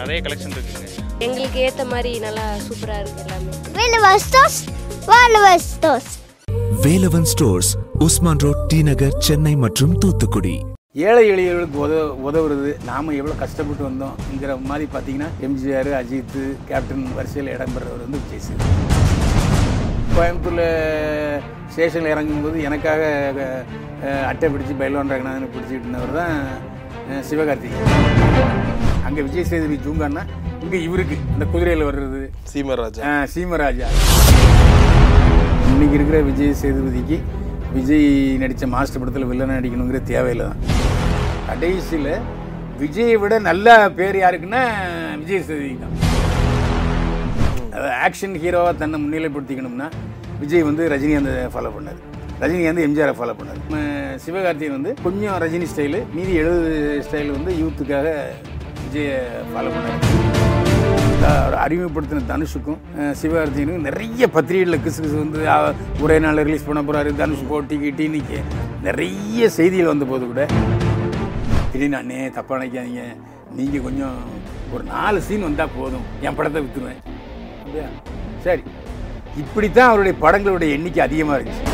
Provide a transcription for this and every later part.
நிறைய கலெக்ஷன் இருக்குங்க எங்களுக்கு ஏற்ற மாதிரி நல்லா சூப்பராக இருக்குது எல்லாமே. Velvestos, Velvestos. Velavan stores Usman road T Nagar Chennai மற்றும் தூத்துக்குடி. ஏழை எளியவர்களுக்கு உதவ உதவுறது நாம் எவ்வளோ கஷ்டப்பட்டு வந்தோம்ங்கிற மாதிரி பார்த்தீங்கன்னா எம்ஜிஆர் அஜித் கேப்டன் வரிசையில் இடம்பெறவர் வந்து விஜய் சேது கோயம்புத்தூரில் ஸ்டேஷனில் இறங்கும்போது எனக்காக அட்டை பிடிச்சி பைல்வான் ரங்கநாதனை பிடிச்சிட்டு இருந்தவர் தான் சிவகார்த்திகேயன். அங்கே விஜய் சேதுபதி தூங்கான்னா இங்கே இவருக்கு இந்த குதிரையில் வர்றது. சீமராஜா. ஆ, சீமராஜா. இன்னைக்கு இருக்கிற விஜய் சேதுபதிக்கு விஜய் நடித்த மாஸ்டர் படத்தில் வில்லனை நடிக்கணுங்கிற தேவையில்லை தான் கடைசியில் விஜயை விட நல்ல பேர் யாருக்குன்னா விஜய் சேதுபதி தான். ஆக்ஷன் ஹீரோவாக தன்னை முன்னிலைப்படுத்திக்கணும்னா விஜய் வந்து ரஜினிகாந்தை ஃபாலோ பண்ணார். ரஜினிகாந்த் எம்ஜிஆரை ஃபாலோ பண்ணார். சிவகார்த்திகேயன் வந்து கொஞ்சம் ரஜினி ஸ்டைலு மீதி எழுபது ஸ்டைல் வந்து யூத்துக்காக விஜயை ஃபாலோ பண்ணார். அறிமுகப்படுத்தின தனுஷுக்கும் சிவகார்த்திகனுக்கும் நிறைய பத்திரிகைகளில் கிசு கிசு வந்து ஒரே நாள் ரிலீஸ் பண்ண போகிறாரு தனுஷ் போட்டி கிட்டின்னு நிறைய செய்திகள் வந்த போது கூட. திடீர்னு அண்ணே தப்பாக நினைக்காதீங்க. நீங்கள் கொஞ்சம் ஒரு நாலு சீன் வந்தால் போதும். என் படத்தை விற்றுருவேன் அப்படியா? சரி. இப்படித்தான் அவருடைய படங்களுடைய எண்ணிக்கை அதிகமாக இருந்துச்சு.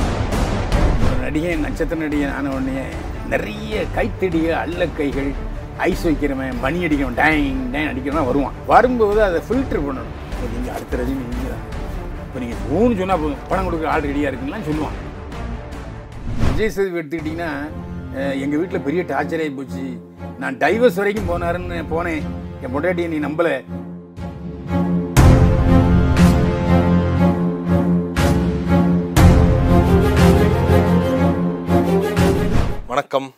ஒரு நடிகன் நட்சத்திர நடிகை ஆன உடனே நிறைய கைத்தடிகள் அல்லக்கைகள் ஐஸ் வைக்கிறவன் மணி அடிக்கிறவன் டேங் டேங் அடிக்கிறவன் வருவான். வரும்போது அதை ஃபில்டர் பண்ணணும். இப்போ நீங்கள் அடுத்த ரஜினி நீங்கள் தான் இப்போ நீங்கள் மூணு சொன்னால் போதும். படம் கொடுக்குற ஆள் ரெடியாக இருக்குங்களாம் சொல்லுவான். விஜய் சேது எடுத்துக்கிட்டிங்கன்னா எங்கள் வீட்டில் பெரிய டார்ச்சர் ஆகி போச்சு. நான் டைவர்ஸ் வரைக்கும் போனாருன்னு போனேன். என் பொண்டாட்டியை நீ நம்பலை. வணக்கம்.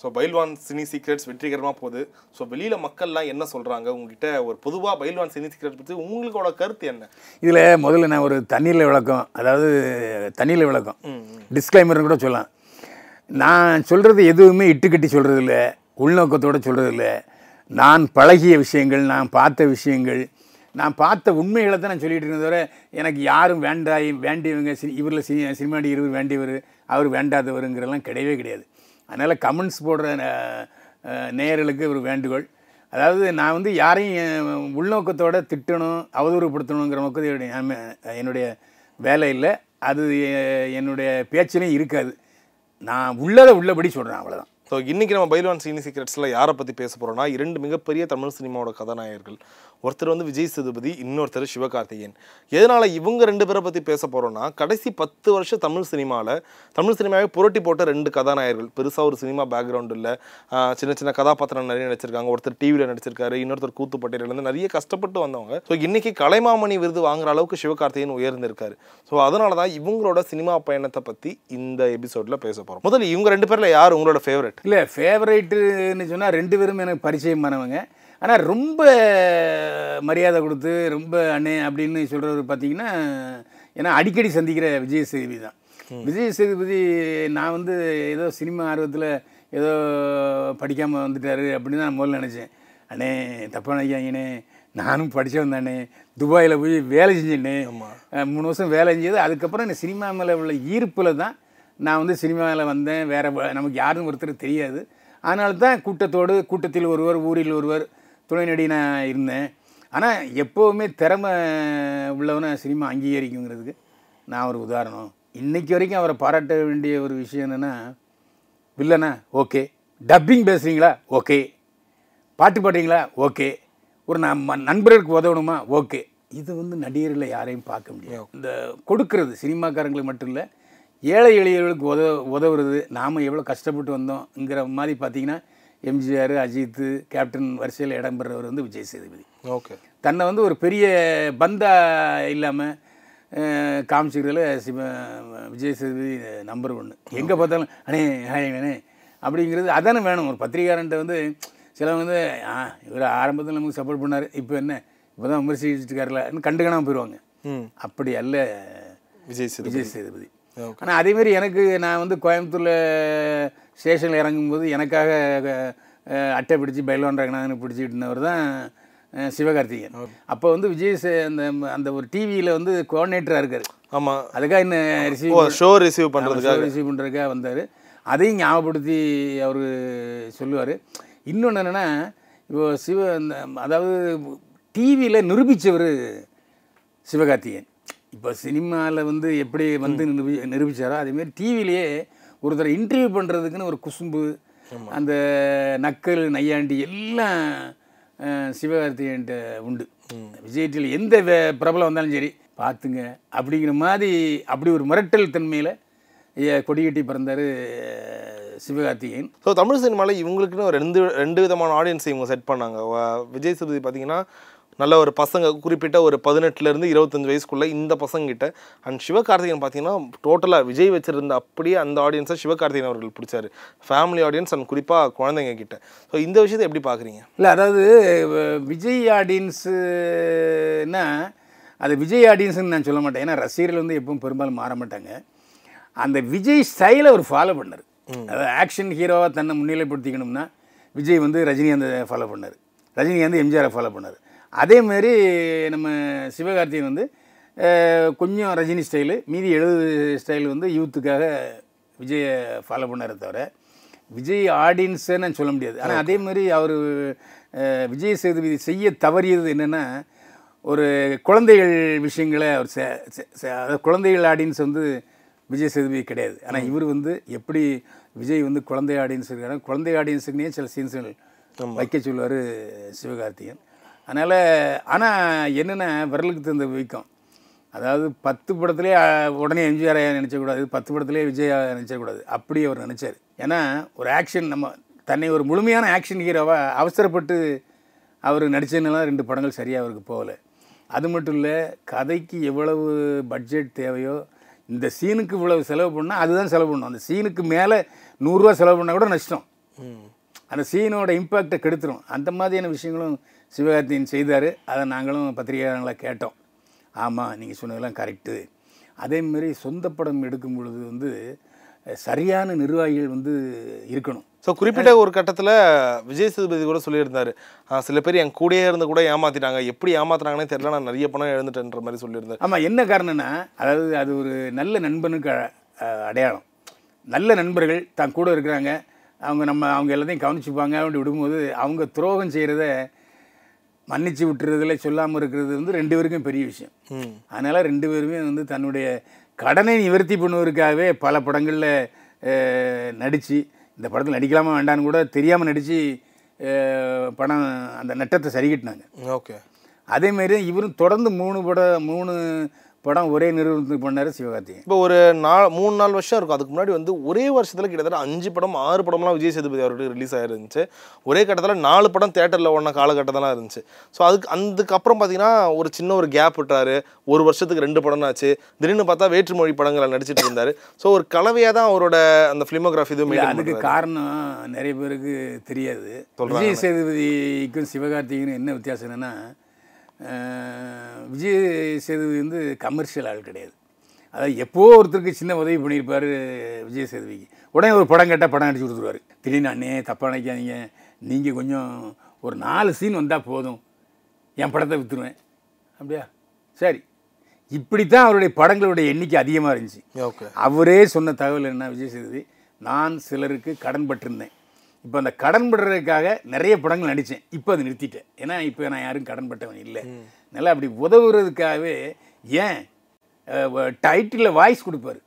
ஸோ பைல்வான் சினி சீக்ரெட்ஸ் வெற்றிகரமாக போகுது. ஸோ வெளியில் மக்கள்லாம் என்ன சொல்கிறாங்க உங்ககிட்ட ஒரு பொதுவாக பைல்வான் சினி சீக்ரெட்ஸ் பற்றி உங்களோட கருத்து என்ன? இதில் முதல்ல நான் ஒரு தண்ணீரில் விளக்கம் அதாவது தண்ணீரில் விளக்கம். டிஸ்க்ளைமர்னு கூட சொல்லலாம். நான் சொல்கிறது எதுவுமே இட்டுக்கட்டி சொல்கிறது இல்லை உள்நோக்கத்தோடு சொல்கிறது இல்லை நான் பழகிய விஷயங்கள் நான் பார்த்த விஷயங்கள் நான் பார்த்த உண்மைகளை தான் நான் சொல்லிட்டு இருந்ததை தவிர எனக்கு யாரும் வேண்டாய் வேண்டியவங்க சி இவரில் சி சினிமா நடிகர் இவர் வேண்டியவர் அவர் வேண்டாதவருங்கிறலாம் கிடையவே கிடையாது. அதனால் கமெண்ட்ஸ் போடுற நேயர்களுக்கு ஒரு வேண்டுகோள். அதாவது நான் வந்து யாரையும் உள்நோக்கத்தோடு திட்டணும் அவதூறுப்படுத்தணுங்கிற நோக்கத்தை என்னுடைய என்னுடைய வேலை இல்லை. அது என்னுடைய பேச்சிலையும் இருக்காது. நான் உள்ளதை உள்ளபடி சொல்கிறேன் அவ்வளோதான் ஸோ இன்றைக்கி நம்ம பைல்வான் சினி சீக்ரெட்ஸில் யாரை பற்றி பேச போகிறோம்னா இரண்டு மிகப்பெரிய தமிழ் சினிமாவோட கதாநாயகர்கள். ஒருத்தர் வந்து விஜய் சேதுபதி இன்னொருத்தர் சிவகார்த்திகேயன். எதனால் இவங்க ரெண்டு பேரை பற்றி பேச போகிறோன்னா கடைசி பத்து வருஷம் தமிழ் சினிமாவில் தமிழ் சினிமாவே புரட்டி போட்ட ரெண்டு கதாநாயகர்கள். பெருசாக ஒரு சினிமா பேக்ரவுண்ட் இல்லை. சின்ன சின்ன கதாபாத்திரம் நிறைய நடிச்சிருக்காங்க. ஒருத்தர் டிவியில் நடிச்சிருக்காரு இன்னொருத்தர் கூத்துப்பட்டியிலேருந்து நிறைய கஷ்டப்பட்டு வந்தவங்க. ஸோ இன்றைக்கி கலைமாமணி விருது வாங்குற அளவுக்கு சிவகார்த்திகேயன் உயர்ந்திருக்காரு. ஸோ அதனால தான் இவங்களோட சினிமா பயணத்தை பற்றி இந்த எபிசோடில் பேச போகிறோம் முதல்ல இவங்க ரெண்டு பேரில் யார் உங்களோட ஃபேவரட் இல்லை ஃபேவரைட்டுன்னு சொன்னால் ரெண்டு பேரும் எனக்கு பரிச்சயமானவங்க. ஆனால் ரொம்ப மரியாதை கொடுத்து ரொம்ப அண்ணே அப்படின்னு சொல்கிறவர் பார்த்தீங்கன்னா ஏன்னா அடிக்கடி சந்திக்கிற விஜய் சேதுபதி தான். விஜய் சேதுபதி நான் வந்து ஏதோ சினிமா ஆர்வத்தில் ஏதோ படிக்காமல் வந்துட்டாரு அப்படின்னு தான் முதல்ல நினச்சேன். அண்ணே தப்பாக நினைக்காங்கண்ணே நானும் படித்தவன் தானே. துபாயில் போய் வேலை செஞ்சேன்னே அஹ் மூணு வருஷம் வேலை செஞ்சது. அதுக்கப்புறம் இந்த சினிமா மேலே உள்ள ஈர்ப்பில் தான் நான் வந்து சினிமாவில் வந்தேன் வேறு நமக்கு யாரும் ஒருத்தர் தெரியாது. அதனால தான் கூட்டத்தோடு கூட்டத்தில் ஒருவர் ஊரில் ஒருவர் துணை நடி நான் இருந்தேன். ஆனால் எப்போவுமே திறமை உள்ளவனை சினிமா அங்கீகரிக்குங்கிறதுக்கு நான் ஒரு உதாரணம். இன்னைக்கு வரைக்கும் அவரை பாராட்ட வேண்டிய ஒரு விஷயம் என்னென்னா வில்லனா ஓகே. டப்பிங் பேசுகிறீங்களா ஓகே. பாட்டு பாடுறீங்களா? ஓகே. ஒரு நம்ம நண்பர்களுக்கு உதவணுமா? ஓகே. இது வந்து நடிகர்களை யாரையும் பார்க்க முடியாது. இந்த கொடுக்கறது சினிமாக்காரங்களுக்கு மட்டும் இல்லை ஏழை எளியவர்களுக்கு உதவ உதவுறது நாம் எவ்வளோ கஷ்டப்பட்டு வந்தோங்கிற மாதிரி பார்த்தீங்கன்னா எம்ஜிஆர் அஜித் கேப்டன் வரிசையில் இடம்பெறவர் வந்து விஜய் சேதுபதி. ஓகே. தன்னை வந்து ஒரு பெரிய பந்தா இல்லாமல் காமிச்சிக்கிறதுல சிவ விஜய் சேதுபதி நம்பர் ஒன்று எங்கே பார்த்தாலும் அண்ணே அண்ணே அப்படிங்கிறது அதானே வேணும். ஒரு பத்திரிகாரன்ட்ட வந்து சிலவங்க வந்து ஆ இவர் ஆரம்பத்தில் நமக்கு சப்போர்ட் பண்ணார் இப்போ என்ன? இப்போ தான் விமர்சிச்சுட்டு இருக்காருல கண்டுக்காமல் போயிடுவாங்க அப்படி அல்ல விஜய் விஜய் சேதுபதி. ஆனால் அதேமாரி எனக்கு நான் வந்து கோயம்புத்தூரில் ஸ்டேஷனில் இறங்கும்போது எனக்காக அட்டை பிடிச்சி பைல்வான் ரங்கநாதனை பிடிச்சிட்டு இருந்தவர் தான் சிவகார்த்திகேயன். அப்போ வந்து விஜய் அந்த அந்த ஒரு டிவியில் வந்து கோஆர்டினேட்டராக இருக்கார். ஆமாம் அதுக்காக என்ன ரிசீவ் ஷோ ரிசீவ் பண்ணுறதுக்காக ரிசீவ் பண்ணுறதுக்காக வந்தார். அதையும் ஞாபகப்படுத்தி அவர் சொல்லுவார். இன்னொன்று என்னென்னா இப்போ சிவ இந்த அதாவது டிவியில் நிரூபித்தவர் சிவகார்த்திகேயன். இப்போ சினிமாவில் வந்து எப்படி வந்து நிரூபி நிரூபித்தாரோ அதேமாரி டிவிலேயே ஒருத்தரை இன்டர்வியூ பண்ணுறதுக்குன்னு ஒரு குசும்பு அந்த நக்கல் நையாண்டி எல்லாம் அஹ், சிவகார்த்திகேயன்ட்ட உண்டு. விஜய் டிவியில் எந்த பிரபலம் வந்தாலும் சரி பார்த்துங்க. அப்படிங்கிற மாதிரி அப்படி ஒரு மிரட்டல் தன்மையில் கொடிகட்டி பிறந்தார் சிவகார்த்திகேயன். ஸோ தமிழ் சினிமாவில் இவங்களுக்குன்னு ஒரு ரெண்டு ரெண்டு விதமான ஆடியன்ஸ் இவங்க செட் பண்ணாங்க. விஜய் சேதுபதி பார்த்தீங்கன்னா நல்ல ஒரு பசங்க குறிப்பிட்ட ஒரு பதினெட்டுலேருந்து இருபத்தஞ்சு வயசுக்குள்ள இந்த பசங்க கிட்ட அண்ட் சிவகார்த்திகேயன் பார்த்தீங்கன்னா டோட்டலாக விஜய் வச்சிருந்த அப்படியே அந்த ஆடியன்ஸை சிவகார்த்திகேயன் அவர்கள் பிடிச்சாரு. ஃபேமிலி ஆடியன்ஸ் அண்ட் குறிப்பாக குழந்தைங்க கிட்ட. ஸோ இந்த விஷயத்தை எப்படி பார்க்குறீங்க இல்லை அதாவது விஜய் ஆடியன்ஸுன்னா அது விஜய் ஆடியன்ஸ்னு நான் சொல்ல மாட்டேன். ஏன்னா ரசிகர்கள் வந்து எப்பவும் பெரும்பாலும் மாற மாட்டாங்க. அந்த விஜய் ஸ்டைலை அவர் ஃபாலோ பண்ணார். அதாவது ஆக்ஷன் ஹீரோவாக தன்னை முன்னிலைப்படுத்திக்கணும்னா விஜய் வந்து ரஜினிகாந்தை ஃபாலோ பண்ணார். ரஜினிகாந்த் எம்ஜிஆரை ஃபாலோ பண்ணார். அதே மாதிரி நம்ம சிவகார்த்திகேயன் வந்து கொஞ்சம் ரஜினி ஸ்டைலு மீதி எழுபது ஸ்டைல் வந்து யூத்துக்காக விஜயை ஃபாலோ பண்ணாரே தவிர விஜய் ஆடியன்ஸை நான் சொல்ல முடியாது. ஆனால் அதே மாதிரி அவர் விஜய் சேதுபதி செய்ய தவறியது என்னென்னா ஒரு குழந்தைகள் விஷயங்களை அவர் அதாவது குழந்தைகள் ஆடியன்ஸ் வந்து விஜய் சேதுபதி கிடையாது. ஆனால் இவர் வந்து எப்படி விஜய் வந்து குழந்தை ஆடியன்ஸ் இருக்காங்க குழந்தை ஆடியன்ஸுக்குனே சில சீன்ஸ்கள் வைக்க சொல்லுவார் சிவகார்த்திகேயன். அதனால் ஆனால் என்னென்ன விரலுக்கு தகுந்த வீக்கம்? அதாவது பத்து படத்துலேயே உடனே எம்ஜிஆர் நினச்சக்கூடாது பத்து படத்துலேயே விஜய் நினச்சக்கூடாது. அப்படி அவர் நினச்சார். ஏன்னா ஒரு ஆக்ஷன் நம்ம தன்னை ஒரு முழுமையான ஆக்ஷன் ஹீரோவாக அவசரப்பட்டு அவர் நடிச்சதுனால ரெண்டு படங்கள் சரியாக அவருக்கு போகலை. அது மட்டும் இல்லை கதைக்கு எவ்வளவு பட்ஜெட் தேவையோ இந்த சீனுக்கு இவ்வளவு செலவு பண்ணால் அதுதான் செலவு பண்ணணும் அந்த சீனுக்கு மேலே நூறுரூவா செலவு பண்ணால் கூட நஷ்டம். அந்த சீனோட இம்பேக்டை கெடுத்துரும். அந்த மாதிரியான விஷயங்களும் சிவகார்த்தியன் செய்தார். அதை நாங்களும் பத்திரிகையாளர்களாக கேட்டோம். ஆமாம் நீங்கள் சொன்னதெல்லாம் கரெக்டு அதேமாரி சொந்த படம் எடுக்கும் பொழுது வந்து சரியான நிர்வாகிகள் வந்து இருக்கணும். ஸோ குறிப்பிட்ட ஒரு கட்டத்தில் விஜய் சேதுபதி கூட சொல்லியிருந்தாரு. "ஆ, சில பேர் என் கூடயே இருந்து கூட ஏமாத்திட்டாங்க. எப்படி ஏமாத்துனாங்கன்னே தெரியல. நான் நிறைய பணம் எழுந்துட்டேன்ற மாதிரி சொல்லியிருந்தாரு. ஆமாம் என்ன காரணம்னா அதாவது அது ஒரு நல்ல நண்பனுக்கு அடையாளம். நல்ல நண்பர்கள் தான் கூட இருக்கிறாங்க. அவங்க நம்ம அவங்க எல்லாத்தையும் கவனிச்சுப்பாங்க. அப்படி விடும்போது அவங்க துரோகம் செய்கிறத மன்னிச்சு விட்டுறதுல சொல்லாமல் இருக்கிறது வந்து ரெண்டு பேருக்கும் பெரிய விஷயம். அதனால் ரெண்டு பேருமே வந்து தன்னுடைய கடனை நிவர்த்தி பண்ணுவதற்காகவே பல படங்களில் நடித்து இந்த படத்தில் நடிக்கலாமா வேண்டான்னு கூட தெரியாமல் நடித்து படம் அந்த நட்டத்தை சரி கட்டினாங்க. ஓகே. அதேமாரி இவரும் தொடர்ந்து மூணு படம் மூணு படம் ஒரே நிறுவனத்துக்கு பண்ணார் சிவகார்த்திகேயன் இப்போ ஒரு நாள் மூணு நாலு வருஷம் இருக்கும். அதுக்கு முன்னாடி வந்து ஒரே வருஷத்தில் கிட்டத்தட்ட அஞ்சு படம் ஆறு படம்லாம் விஜய் சேதுபதி அவருக்கு ரிலீஸ் ஆயிருந்துச்சு. ஒரே கட்டத்தில் நாலு படம் தேட்டரில் ஓடின காலகட்டத்தெல்லாம் இருந்துச்சு. ஸோ அதுக்கு அதுக்கப்புறம் பார்த்தீங்கன்னா ஒரு சின்ன ஒரு கேப் விட்டாரு ஒரு வருஷத்துக்கு ரெண்டு படம் ஆச்சு. திடீர்னு பார்த்தா வேற்றுமொழி படங்களை நடிச்சிட்டு இருந்தாரு. ஸோ ஒரு கலவையாக தான் அவரோட அந்த ஃபிலிமோகிராஃபி இதுவும் அதுக்கு. காரணம் நிறைய பேருக்கு தெரியாது. விஜய் சேதுபதிக்கும் சிவகார்த்திகனும் என்ன வித்தியாசம் என்னன்னா விஜய் சேதுபதி வந்து கமர்ஷியல் ஆள் கிடையாது. அதாவது எப்போ ஒருத்தருக்கு சின்ன உதவி பண்ணியிருப்பார் விஜய் சேதுபதிக்கு உடனே ஒரு படம் கேட்டால் படம் அடிச்சு கொடுத்துருவாரு. திடீர்னு அண்ணே தப்பாக நினைக்காதீங்க. நீங்கள் கொஞ்சம் ஒரு நாலு சீன் வந்தால் போதும். என் படத்தை விற்றுருவேன் அப்படியா? சரி. இப்படித்தான் அவருடைய படங்களுடைய எண்ணிக்கை அதிகமாக இருந்துச்சு. ஓகே. அவரே சொன்ன தகவல் என்ன விஜய் சேதுபதி? நான் சிலருக்கு கடன் பட்டிருந்தேன். இப்போ அந்த கடன் படுறதுக்காக நிறைய படங்கள் நடித்தேன். இப்போ அதை நிறுத்திட்டேன். ஏன்னா இப்போ நான் யாரும் கடன் பட்டவன் இல்லை நல்லா அப்படி உதவுறதுக்காகவே ஏன் டைட்டிலில் வாய்ஸ் கொடுப்பாரு.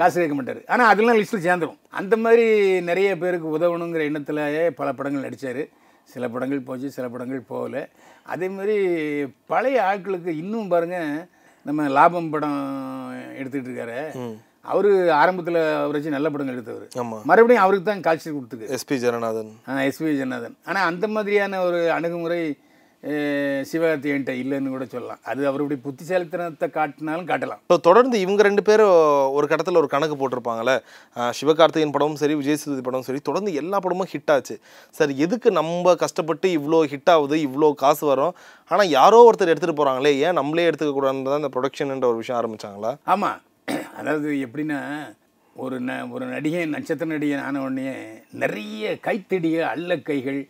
காசு கேட்க மாட்டார். ஆனால் அதெல்லாம் லிஸ்ட்டில் சேர்ந்துரும். அந்த மாதிரி நிறைய பேருக்கு உதவணுங்கிற எண்ணத்திலேயே பல படங்கள் நடித்தார் சில படங்கள் போச்சு சில படங்கள் போகல. அதே மாதிரி பழைய ஆட்களுக்கு இன்னும் பாருங்கள் நம்ம லாபம் படம் எடுத்துக்கிட்டு இருக்காரு. அவர் ஆரம்பத்தில் அவர் வச்சு நல்ல படங்கள் எடுத்தவர். ஆமாம் மறுபடியும் அவருக்கு தான் காட்சி கொடுத்துருக்கு எஸ்பி ஜனநாதன் எஸ்வி ஜனார்தன் ஆனால் அந்த மாதிரியான ஒரு அணுகுமுறை அஹ், சிவகார்த்திகேயன்ட்ட இல்லைன்னு கூட சொல்லலாம். அது அவருடைய புத்திசாலித்தனத்தை காட்டினாலும் காட்டலாம். ஸோ தொடர்ந்து இவங்க ரெண்டு பேரும் ஒரு கட்டத்தில் ஒரு கணக்கு போட்டிருப்பாங்கல்ல. ஆஹ் சிவகார்த்திகேயன் படமும் சரி விஜய் சேதுபதி படமும் சரி தொடர்ந்து எல்லா படமும் ஹிட் ஆச்சு. சார் எதுக்கு நம்ம கஷ்டப்பட்டு இவ்வளோ ஹிட் ஆகுது இவ்வளோ காசு வரும்? ஆனால் யாரோ ஒருத்தர் எடுத்துகிட்டு போகிறாங்களே ஏன் நம்மளே எடுத்துக்க கூடாதுன்னு தான் இந்த ப்ரொடக்ஷன்ன்ற ஒரு விஷயம் ஆரம்பிச்சாங்களா? ஆமாம் அதாவது எப்படின்னா ஒரு ந ஒரு நடிகை நட்சத்திர நடிகை ஆன உடனே நிறைய கைத்தடிய அல்ல கைகள்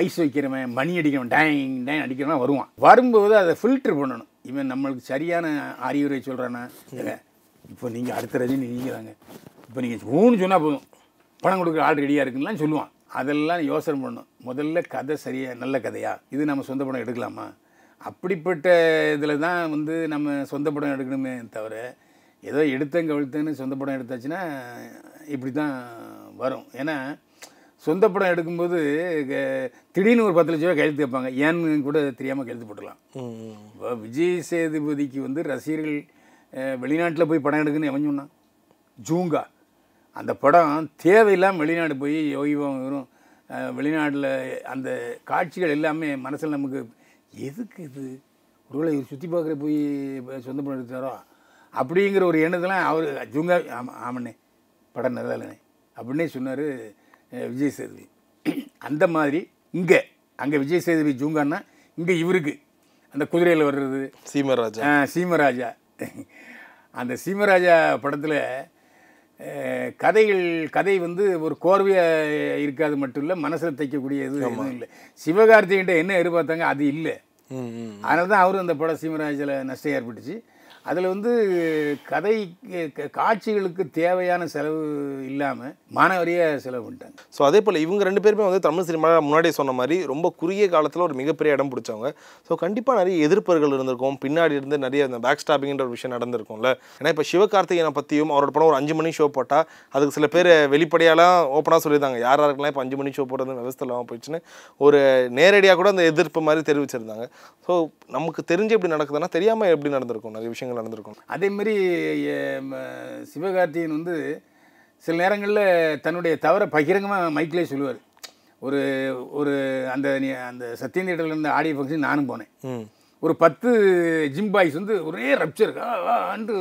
ஐஸ் வைக்கிறவன் மணி அடிக்கிறவன் டேங் டேங் அடிக்கிறவன் வருவான். வரும்போது அதை ஃபில்டர் பண்ணணும். இவன் நம்மளுக்கு சரியான அறிவுரை சொல்கிறானா இப்போ நீங்கள் அடுத்த ரஜினி நீங்கள் தாங்க இப்போ நீங்கள் ஊன்னு சொன்னால் போதும். பணம் கொடுக்குற ஆள் ரெடியாக இருக்குன்னுலாம் சொல்லுவான். அதெல்லாம் யோசனை பண்ணணும். முதல்ல கதை சரியாக நல்ல கதையா? இது நம்ம சொந்த படம் எடுக்கலாமா? அப்படிப்பட்ட இதில் தான் வந்து நம்ம சொந்த படம் எடுக்கணுமே தவிர ஏதோ எடுத்தேன் கவிழ்த்தேன்னு சொந்த படம் எடுத்தாச்சுன்னா இப்படி தான் வரும். ஏன்னா சொந்த படம் எடுக்கும்போது திடீர்னு ஒரு பத்து லட்ச ரூபா கையெழுத்து கேட்பாங்க. ஏன்னு கூட தெரியாமல் கையெழுத்து போட்டுடலாம் இப்போ விஜய் சேதுபதிக்கு வந்து ரசிகர்கள் வெளிநாட்டில் போய் படம் எடுக்குன்னு எவன் சொன்னான்? ஜூங்கா. அந்த படம் தேவையில்லாமல் வெளிநாடு போய் யோகிபம் வரும் வெளிநாட்டில் அந்த காட்சிகள் எல்லாமே மனசில் நமக்கு எதுக்கு இது? ஒருவேளை சுற்றி பார்க்குற போய் சொந்த படம் எடுத்தாரோ? அப்படிங்கிற ஒரு எண்ணத்தெல்லாம் அவர் ஜூங்கா ஆமாம் ஆமாண்ணே படம் நல்லாலண்ணே அப்படின்னே சொன்னார் விஜய் சேதுபதி. அந்த மாதிரி இங்கே அங்கே விஜய் சேதுபதி ஜூங்கான்னா இங்கே இவருக்கு அந்த குதிரையில் வர்றது சீமராஜா. ஆ, சீமராஜா. அந்த சீமராஜா படத்தில் கதைகள் கதை வந்து ஒரு கோர்வையாக இருக்காது மட்டும் இல்லை மனசில் தைக்கக்கூடிய இது எதுவும் இல்லை. சிவகார்த்திகிட்ட என்ன எதிர்பார்த்தாங்க அது இல்லை. அதனால தான் அவரும் அந்த படம் சீமராஜில் நஷ்டம் ஏற்பட்டுச்சு. அதில் வந்து கதை க- காட்சிகளுக்கு தேவையான செலவு இல்லாமல் மாணவரியே செலவு பண்ணிட்டாங்க. ஸோ அதே போல் இவங்க ரெண்டு பேருமே வந்து தமிழ் சினிமாவில் முன்னாடியே சொன்ன மாதிரி ரொம்ப குறுகிய காலத்தில் ஒரு மிகப்பெரிய இடம் பிடிச்சவங்க. ஸோ கண்டிப்பாக நிறைய எதிர்ப்புகள் இருந்திருக்கும். பின்னாடி இருந்து நிறைய அந்த பேக் ஸ்டாப்பிங்கிற ஒரு விஷயம் நடந்திருக்கும்ல. ஏன்னா இப்போ சிவகார்த்திகேயனை பற்றியும் அவரோட படம் ஒரு அஞ்சு மணி ஷோ போட்டால் அதுக்கு சில பேர் வெளிப்படையாலாம் ஓப்பனாக சொல்லியிருந்தாங்க. யார் யாருக்கெல்லாம் இப்போ அஞ்சு மணி ஷோ போட்டது விவசாயம் இல்லாமல் போயிடுச்சுன்னு ஒரு நேரடியாக கூட அந்த எதிர்ப்பு மாதிரி தெரிவிச்சிருந்தாங்க. ஸோ நமக்கு தெரிஞ்சு எப்படி நடக்குதுன்னா தெரியாமல் எப்படி நடந்திருக்கும்? நிறைய விஷயங்கள் நடந்திருக்கும். அதே மாதிரி எ, ம, சிவகார்த்திகேயன் வந்து சில நேரங்களில் தன்னுடைய தவறை பகிரங்கமாக மைக்கிலே சொல்லுவார். ஒரு ஒரு அந்த அந்த சத்தியம் தேட்டரில் இருந்த ஆடியோ ஃபங்க்ஷன் நானும் போனேன். ஒரு பத்து ஜிம் பாய்ஸ் வந்து ஒரே ரப்சர் ஆண்டு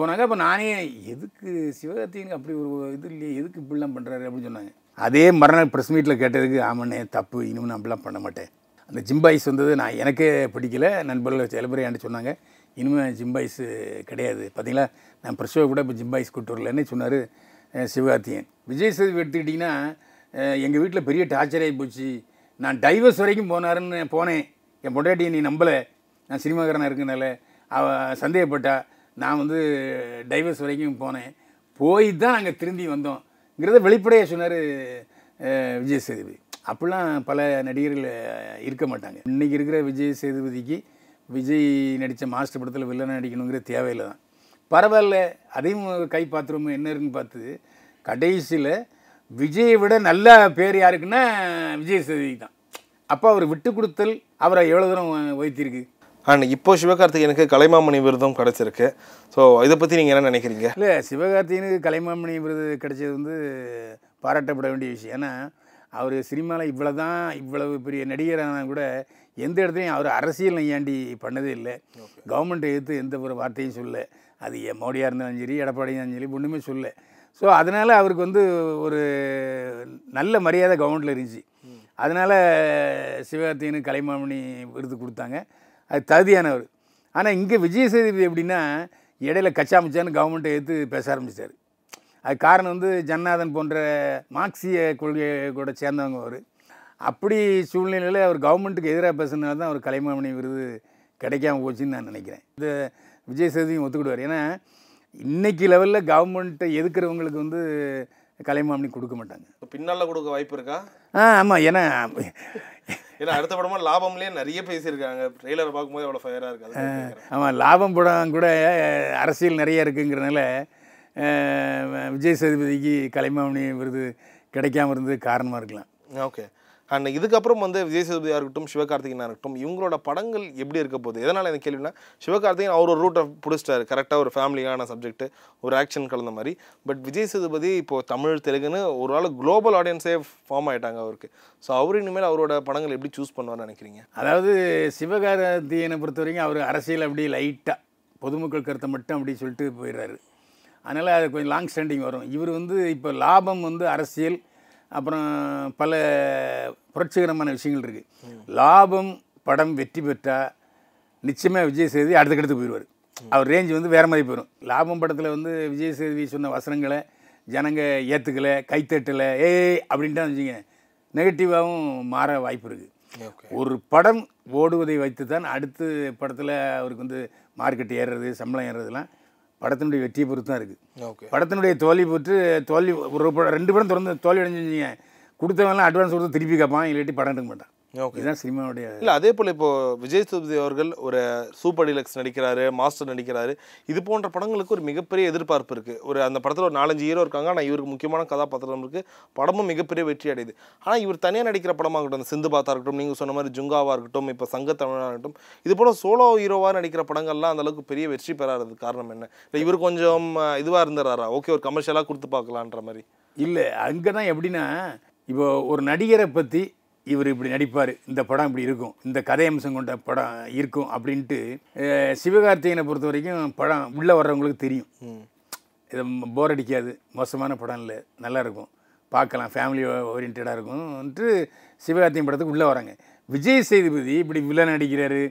போனாங்க. அப்போ நானே எதுக்கு சிவகார்த்திகனுக்கு அப்படி ஒரு இது இல்லையே எதுக்கு இப்படிலாம் பண்ணுறாரு அப்படின்னு சொன்னாங்க. அதே மறுநாள் ப்ரெஸ் மீட்டில் கேட்டதுக்கு ஆமாண்ணே தப்பு. இனிமேல் நான் அப்படிலாம் பண்ண மாட்டேன். அந்த ஜிம் பாய்ஸ் வந்தது நான் எனக்கே பிடிக்கல. நண்பர்கள் சில பேர் என்கிட்ட சொன்னாங்க இனிமேல் ஜிம்பாய்ஸு கிடையாது. பார்த்தீங்களா நான் பிரசவ கூட இப்போ ஜிம்பாய்ஸ் கூட்டு வரலன்னு சொன்னார் சிவகார்த்தியன் விஜய் சேதுபதி எடுத்துக்கிட்டிங்கன்னா எங்கள் வீட்டில் பெரிய டார்ச்சர் ஆகி போச்சு. நான் டைவர்ஸ் வரைக்கும் போனாருன்னு போனேன். என் பொண்டாட்டியை நீ நம்பலை. நான் சினிமாக்காரனாக இருக்கனால அவ சந்தேகப்பட்டா. நான் வந்து டைவர்ஸ் வரைக்கும் போனேன். போய் தான் நாங்கள் திரும்பி வந்தோங்கிறத வெளிப்படையாக சொன்னார் விஜய் சேதுபதி. அப்படிலாம் பல நடிகர்கள் இருக்க மாட்டாங்க. இன்றைக்கி இருக்கிற விஜய் சேதுபதிக்கு விஜய் நடித்த மாஸ்டர் படத்தில் வில்லன் நடிக்கணுங்கிற தேவையில்லை தான் பரவாயில்ல அதையும் கை பார்த்துருவோம் என்ன இருக்குன்னு பார்த்து கடைசியில் விஜயை விட நல்ல பேர் யாருக்குன்னா விஜய் சேதுபதி தான். அப்போ அவர் விட்டு கொடுத்தல் அவரை எவ்வளோ தூரம் வைத்திருக்கு அண்ட் இப்போ சிவகார்த்திகேயனுக்கு கலைமாமணி விருதும் கிடைச்சிருக்கு. ஸோ இதை பற்றி நீங்கள் என்ன நினைக்கிறீங்க? இல்லை சிவகார்த்திகனுக்கு கலைமாமணி விருது கிடைச்சது வந்து பாராட்டப்பட வேண்டிய விஷயம். ஏன்னா அவர் சினிமாவில் இவ்வளோ தான் இவ்வளவு பெரிய நடிகரான கூட எந்த இடத்துலையும் அவர் அரசியல் நையாண்டி பண்ணதே இல்லை. கவர்மெண்ட்டை எதிர்த்து எந்த ஒரு வார்த்தையும் சொல்ல அது மோடியாக இருந்தாலும் சரி எடப்பாடியாக இருந்தாலும் சரி ஒன்றுமே சொல்ல ஸோ அதனால் அவருக்கு வந்து ஒரு நல்ல மரியாதை கவர்மெண்ட்டில் இருந்துச்சு. அதனால் சிவகார்த்திகனுக்கு கலைமாமணி விருது கொடுத்தாங்க. அது தகுதியானவர். ஆனால் இங்கே விஜய் சேதுபதி எப்படின்னா இடையில கச்சா முச்சான்னு கவர்மெண்ட்டை எடுத்து பேச ஆரம்பிச்சிட்டாரு. அது காரணம் வந்து ஜன்னாதன் போன்ற மார்க்சிய கொள்கையை கூட சேர்ந்தவங்க அவர். அப்படி சூழ்நிலையில் அவர் கவர்மெண்ட்டுக்கு எதிராக பேசுனதால தான் அவர் கலைமாமணி விருது கிடைக்காம போச்சுன்னு நான் நினைக்கிறேன். இது விஜய் சேதுவையும் ஒத்துக்கிடுவார். ஏன்னா இன்னைக்கு லெவலில் கவர்மெண்ட்டை எதுக்குறவங்களுக்கு வந்து கலைமாமணி கொடுக்க மாட்டாங்க. பின்னால் கொடுக்க வாய்ப்பு இருக்கா? ஆ ஆமாம் ஏன்னா ஏன்னா அடுத்த படமா லாபம்லேயே நிறைய பேசியிருக்காங்க. ட்ரெய்லரை பார்க்கும்போது எவ்வளோ ஃபயராக இருக்கு. அதுக்கு கேட்குறேன். ஆமாம் லாபம் படம் கூட அரசியல் நிறைய இருக்குங்கிறனால விஜய் சேதுபதிக்கு கலைமாமணி விருது கிடைக்காம இருந்தது காரணமாக இருக்கலாம். ஓகே. அண்ட் இதுக்கப்புறம் வந்து விஜய் சேதுபதியாக இருக்கட்டும் சிவகார்த்திகேயனாக இருக்கட்டும் இவங்களோட படங்கள் எப்படி இருக்க போகுது? எதனால் எனக்கு கேள்வினா சிவகார்த்திகேயன் அவர் ஒரு ரூட்டை பிடிச்சிட்டாரு. கரெக்டாக ஒரு ஃபேமிலியான சப்ஜெக்ட் ஒரு ஆக்ஷன் கலந்த மாதிரி. பட் விஜய் சேதுபதி இப்போ தமிழ் தெலுங்குன்னு ஒரு ஆள் குளோபல் ஆடியன்ஸே ஃபார்ம் ஆகிட்டாங்க அவருக்கு. ஸோ அவர் இனிமேல் அவரோட படங்கள் எப்படி சூஸ் பண்ணுவார்னு நினைக்கிறீங்க? அதாவது சிவகார்த்திகனை பொறுத்த வரைக்கும் அவர் அரசியல் அப்படியே லைட்டாக பொதுமக்கள் கருத்தை மட்டும் அப்படி சொல்லிட்டு போயிடுறாரு. அதனால் அது கொஞ்சம் லாங் ஸ்டாண்டிங் வரும். இவர் வந்து இப்போ லாபம் வந்து அரசியல் அப்புறம் பல புரட்சிகரமான விஷயங்கள் இருக்குது லாபம் படம் வெற்றி பெற்றால் நிச்சயமாக விஜய் சேதுபதி அடுத்தக்கடுத்து போயிடுவார் அவர் ரேஞ்ச் வந்து வேறு மாதிரி போயிடும் லாபம் படத்தில் வந்து விஜய் சேதுபதி சொன்ன வசனங்களை ஜனங்க ஏற்றுக்கலை கைத்தட்டலை ஏய் அப்படின்ட்டு வச்சுங்க நெகட்டிவாகவும் மாற வாய்ப்பு இருக்குது ஒரு படம் ஓடுவதை வைத்து தான் அடுத்து படத்தில் அவருக்கு வந்து மார்க்கெட் ஏறுறது சம்பளம் ஏறுறதுலாம் படத்தினுடைய வெற்றியை பொறுத்து தான் இருக்குது ஓகே. படத்தினுடைய தோல்வி பொறுத்து தோல்வி ஒரு படம் ரெண்டு படம் தொடர்ந்து தோல்வி அடைஞ்சுங்க கொடுத்தவன்லாம் அட்வான்ஸ் கொடுத்து திருப்பி கேட்பான் இல்லாட்டி படம் எடுக்க மாட்டான். இதுதான் சினிமாவுடைய இல்ல அதே போல இப்போ விஜய் சேதுபதி அவர்கள் ஒரு சூப்பர் டிலக்ஸ் நடிக்கிறாரு மாஸ்டர் நடிக்கிறாரு. இது போன்ற படங்களுக்கு ஒரு மிகப்பெரிய எதிர்பார்ப்பு இருக்கு. ஒரு அந்த படத்துல ஒரு நாலஞ்சு ஹீரோ இருக்காங்க. ஆனா இவருக்கு முக்கியமான கதாபாத்திரம் இருக்கு. படமும் மிகப்பெரிய வெற்றி அடையுது. ஆனா இவர் தனியா நடிக்கிற படமாகட்டும் அந்த சிந்து பாத்தா இருக்கட்டும் நீங்க சொன்ன மாதிரி ஜுங்காவா இருக்கட்டும் இப்போ சங்க தமிழா இருக்கட்டும் இது போல சோலோ ஹீரோவா நடிக்கிற படங்கள்லாம் அந்த அளவுக்கு பெரிய வெற்றி பெறாதது காரணம் என்ன? இல்ல இவர் கொஞ்சம் அஹ், இதுவா இருந்துறாரா ஓகே ஒரு கமர்ஷியலா கொடுத்து பார்க்கலான்ற மாதிரி. இல்லை அங்கே தான் எப்படின்னா இப்போ ஒரு நடிகரை பற்றி இவர் இப்படி நடிப்பார் இந்த படம் இப்படி இருக்கும் இந்த கதை அம்சம் கொண்ட படம் இருக்கும் அப்படின்ட்டு அஹ், சிவகார்த்திகேயனை பொறுத்த வரைக்கும் படம் உள்ளே வர்றவங்களுக்கு தெரியும். இது போர் அடிக்காது மோசமான படம் இல்லை நல்லா இருக்கும். பார்க்கலாம் ஃபேமிலி ஓரியன்டாக இருக்கும்ன்ட்டு சிவகார்த்திகேயன் படத்துக்கு உள்ளே வராங்க. விஜய் சேதுபதி இப்படி வில்லன் நடிக்கிறாரு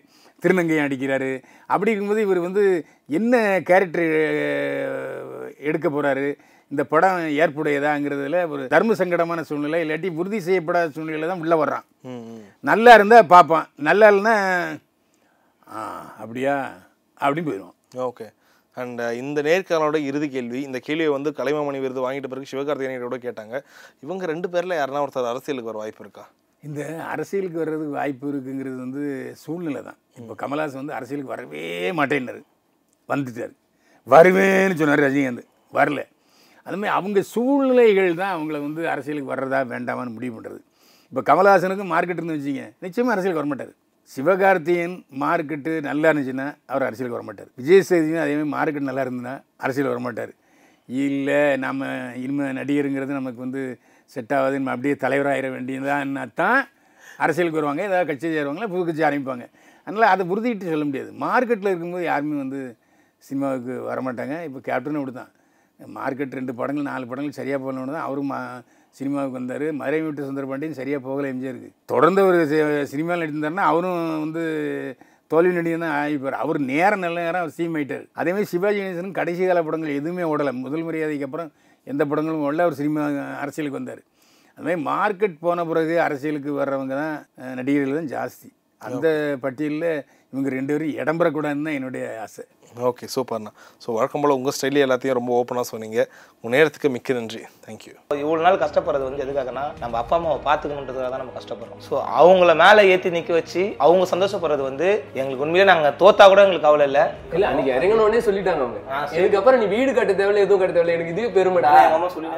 திருநங்கையை நடிக்கிறாரு அப்படி இருக்கும்போது இவர் வந்து என்ன கேரக்டர் எடுக்க போகிறாரு இந்த படம் ஏற்புடையதாங்கிறதுல ஒரு தர்ம சங்கடமான சூழ்நிலை இல்லாட்டி உறுதி செய்யப்படாத சூழ்நிலை தான் உள்ளே வர்றான். நல்லா இருந்தால் பார்ப்பான். நல்லா இல்லைன்னா ஆ அப்படியா? அப்படின்னு போயிடுவான். ஓகே. அண்ட் இந்த நேர்காணலோட இறுதி கேள்வி இந்த கேள்வியை வந்து கலைமாமணி விருது வாங்கிட்ட பிறகு சிவகார்த்திகேயன் கூட கேட்டாங்க. இவங்க ரெண்டு பேர்ல யாருன்னா ஒருத்தர் அரசியலுக்கு வர வாய்ப்பு இருக்கா? இந்த அரசியலுக்கு வர்றதுக்கு வாய்ப்பு இருக்குங்கிறது வந்து சூழ்நிலை தான். இப்போ கமல்ஹாசன் வந்து அரசியலுக்கு வரவே மாட்டேன்னாரு. வந்துட்டார். வருவேன்னு சொன்னார் ரஜினிகாந்த். வரல. அதுமாதிரி அவங்க சூழ்நிலைகள் தான் அவங்கள வந்து அரசியலுக்கு வர்றதா வேண்டாமான்னு முடிவு பண்ணுறது இப்போ கமல்ஹாசனுக்கு மார்க்கெட் இருந்து வச்சுங்க நிச்சயமாக அரசியலுக்கு வரமாட்டார். சிவகார்த்தியன் மார்க்கெட்டு நல்லா இருந்துச்சுன்னா அவர் அரசியலுக்கு வரமாட்டார். விஜய் சேதியும் அதேமாதிரி மார்க்கெட் நல்லா இருந்ததுன்னா அரசியல் வரமாட்டார். இல்லை நம்ம இனிமேல் நடிகருங்கிறது நமக்கு வந்து செட் ஆகாது நம்ம அப்படியே தலைவராகிட வேண்டியதான்னா தான் அரசியலுக்கு வருவாங்க. ஏதாவது கட்சி சேருவாங்களா புது கட்சி ஆரம்பிப்பாங்க. அதனால் அதை உறுதிட்டு சொல்ல முடியாது. மார்க்கெட்டில் இருக்கும்போது யாருமே வந்து சினிமாவுக்கு வரமாட்டாங்க. இப்போ கேப்டனும் அப்படி தான் மார்க்கெட் ரெண்டு படங்கள் நாலு படங்கள் சரியாக போகணுன்னு தான் அவரும் மா சினிமாவுக்கு வந்தார். மதுரை வீட்டு சுந்தர பாண்டியன் சரியாக போகல எம்ஜிஆருக்கு தொடர்ந்து அவர் சினிமாவில் நடிந்தாருன்னா அவரும் வந்து தோல்வி நடிகை தான் ஆகிப்பார் அவர் நேரம் நல்ல நேரம் அவர் சீம் ஆயிட்டார். அதேமாதிரி சிவாஜி கணேசன் கடைசி கால படங்கள் எதுவுமே ஓடலை. முதல் மரியாதைக்கு அப்புறம் எந்த படங்களும் ஓடல. அவர் சினிமா அரசியலுக்கு வந்தார். அதுமாதிரி மார்க்கெட் போன பிறகு அரசியலுக்கு வர்றவங்க தான் நடிகர்கள் தான் ஜாஸ்தி. அந்த பட்டியலில் இவங்க ரெண்டு பேரும் இடம் பெறக்கூடாதுன்னு தான் என்னுடைய ஆசை. ஓகே சூப்பர்ண்ணா. ஸோ வழக்கம் போல் உங்கள் ஸ்டைலே எல்லாத்தையும் ரொம்ப ஓப்பனாக சொன்னீங்க. உங்கள் நேரத்துக்கு மிக்க நன்றி. தேங்க்யூ இவ்வளோ நாள் கஷ்டப்படுறது வந்து எதுக்காகனா நம்ம அப்பா அம்மாவை பார்த்துக்கணுன்றதுக்காக தான் நம்ம கஷ்டப்படுறோம். ஸோ அவங்கள மேலே ஏற்றி நிற்க வச்சு அவங்க சந்தோஷப்படுறது வந்து எங்களுக்கு உண்மையிலே நாங்கள் தோத்தா கூட எங்களுக்கு கவலை இல்லை. இல்ல அன்னைக்கு இறங்கின உடனே சொல்லிட்டாங்க அவங்க. இதுக்கப்புறம் நீ வீடு கட்ட தேவையில்ல எதுவும் கட்ட தேவையில்ல. எனக்கு இதுவே பெருமைடா. எங்கள் அம்மா சொல்லி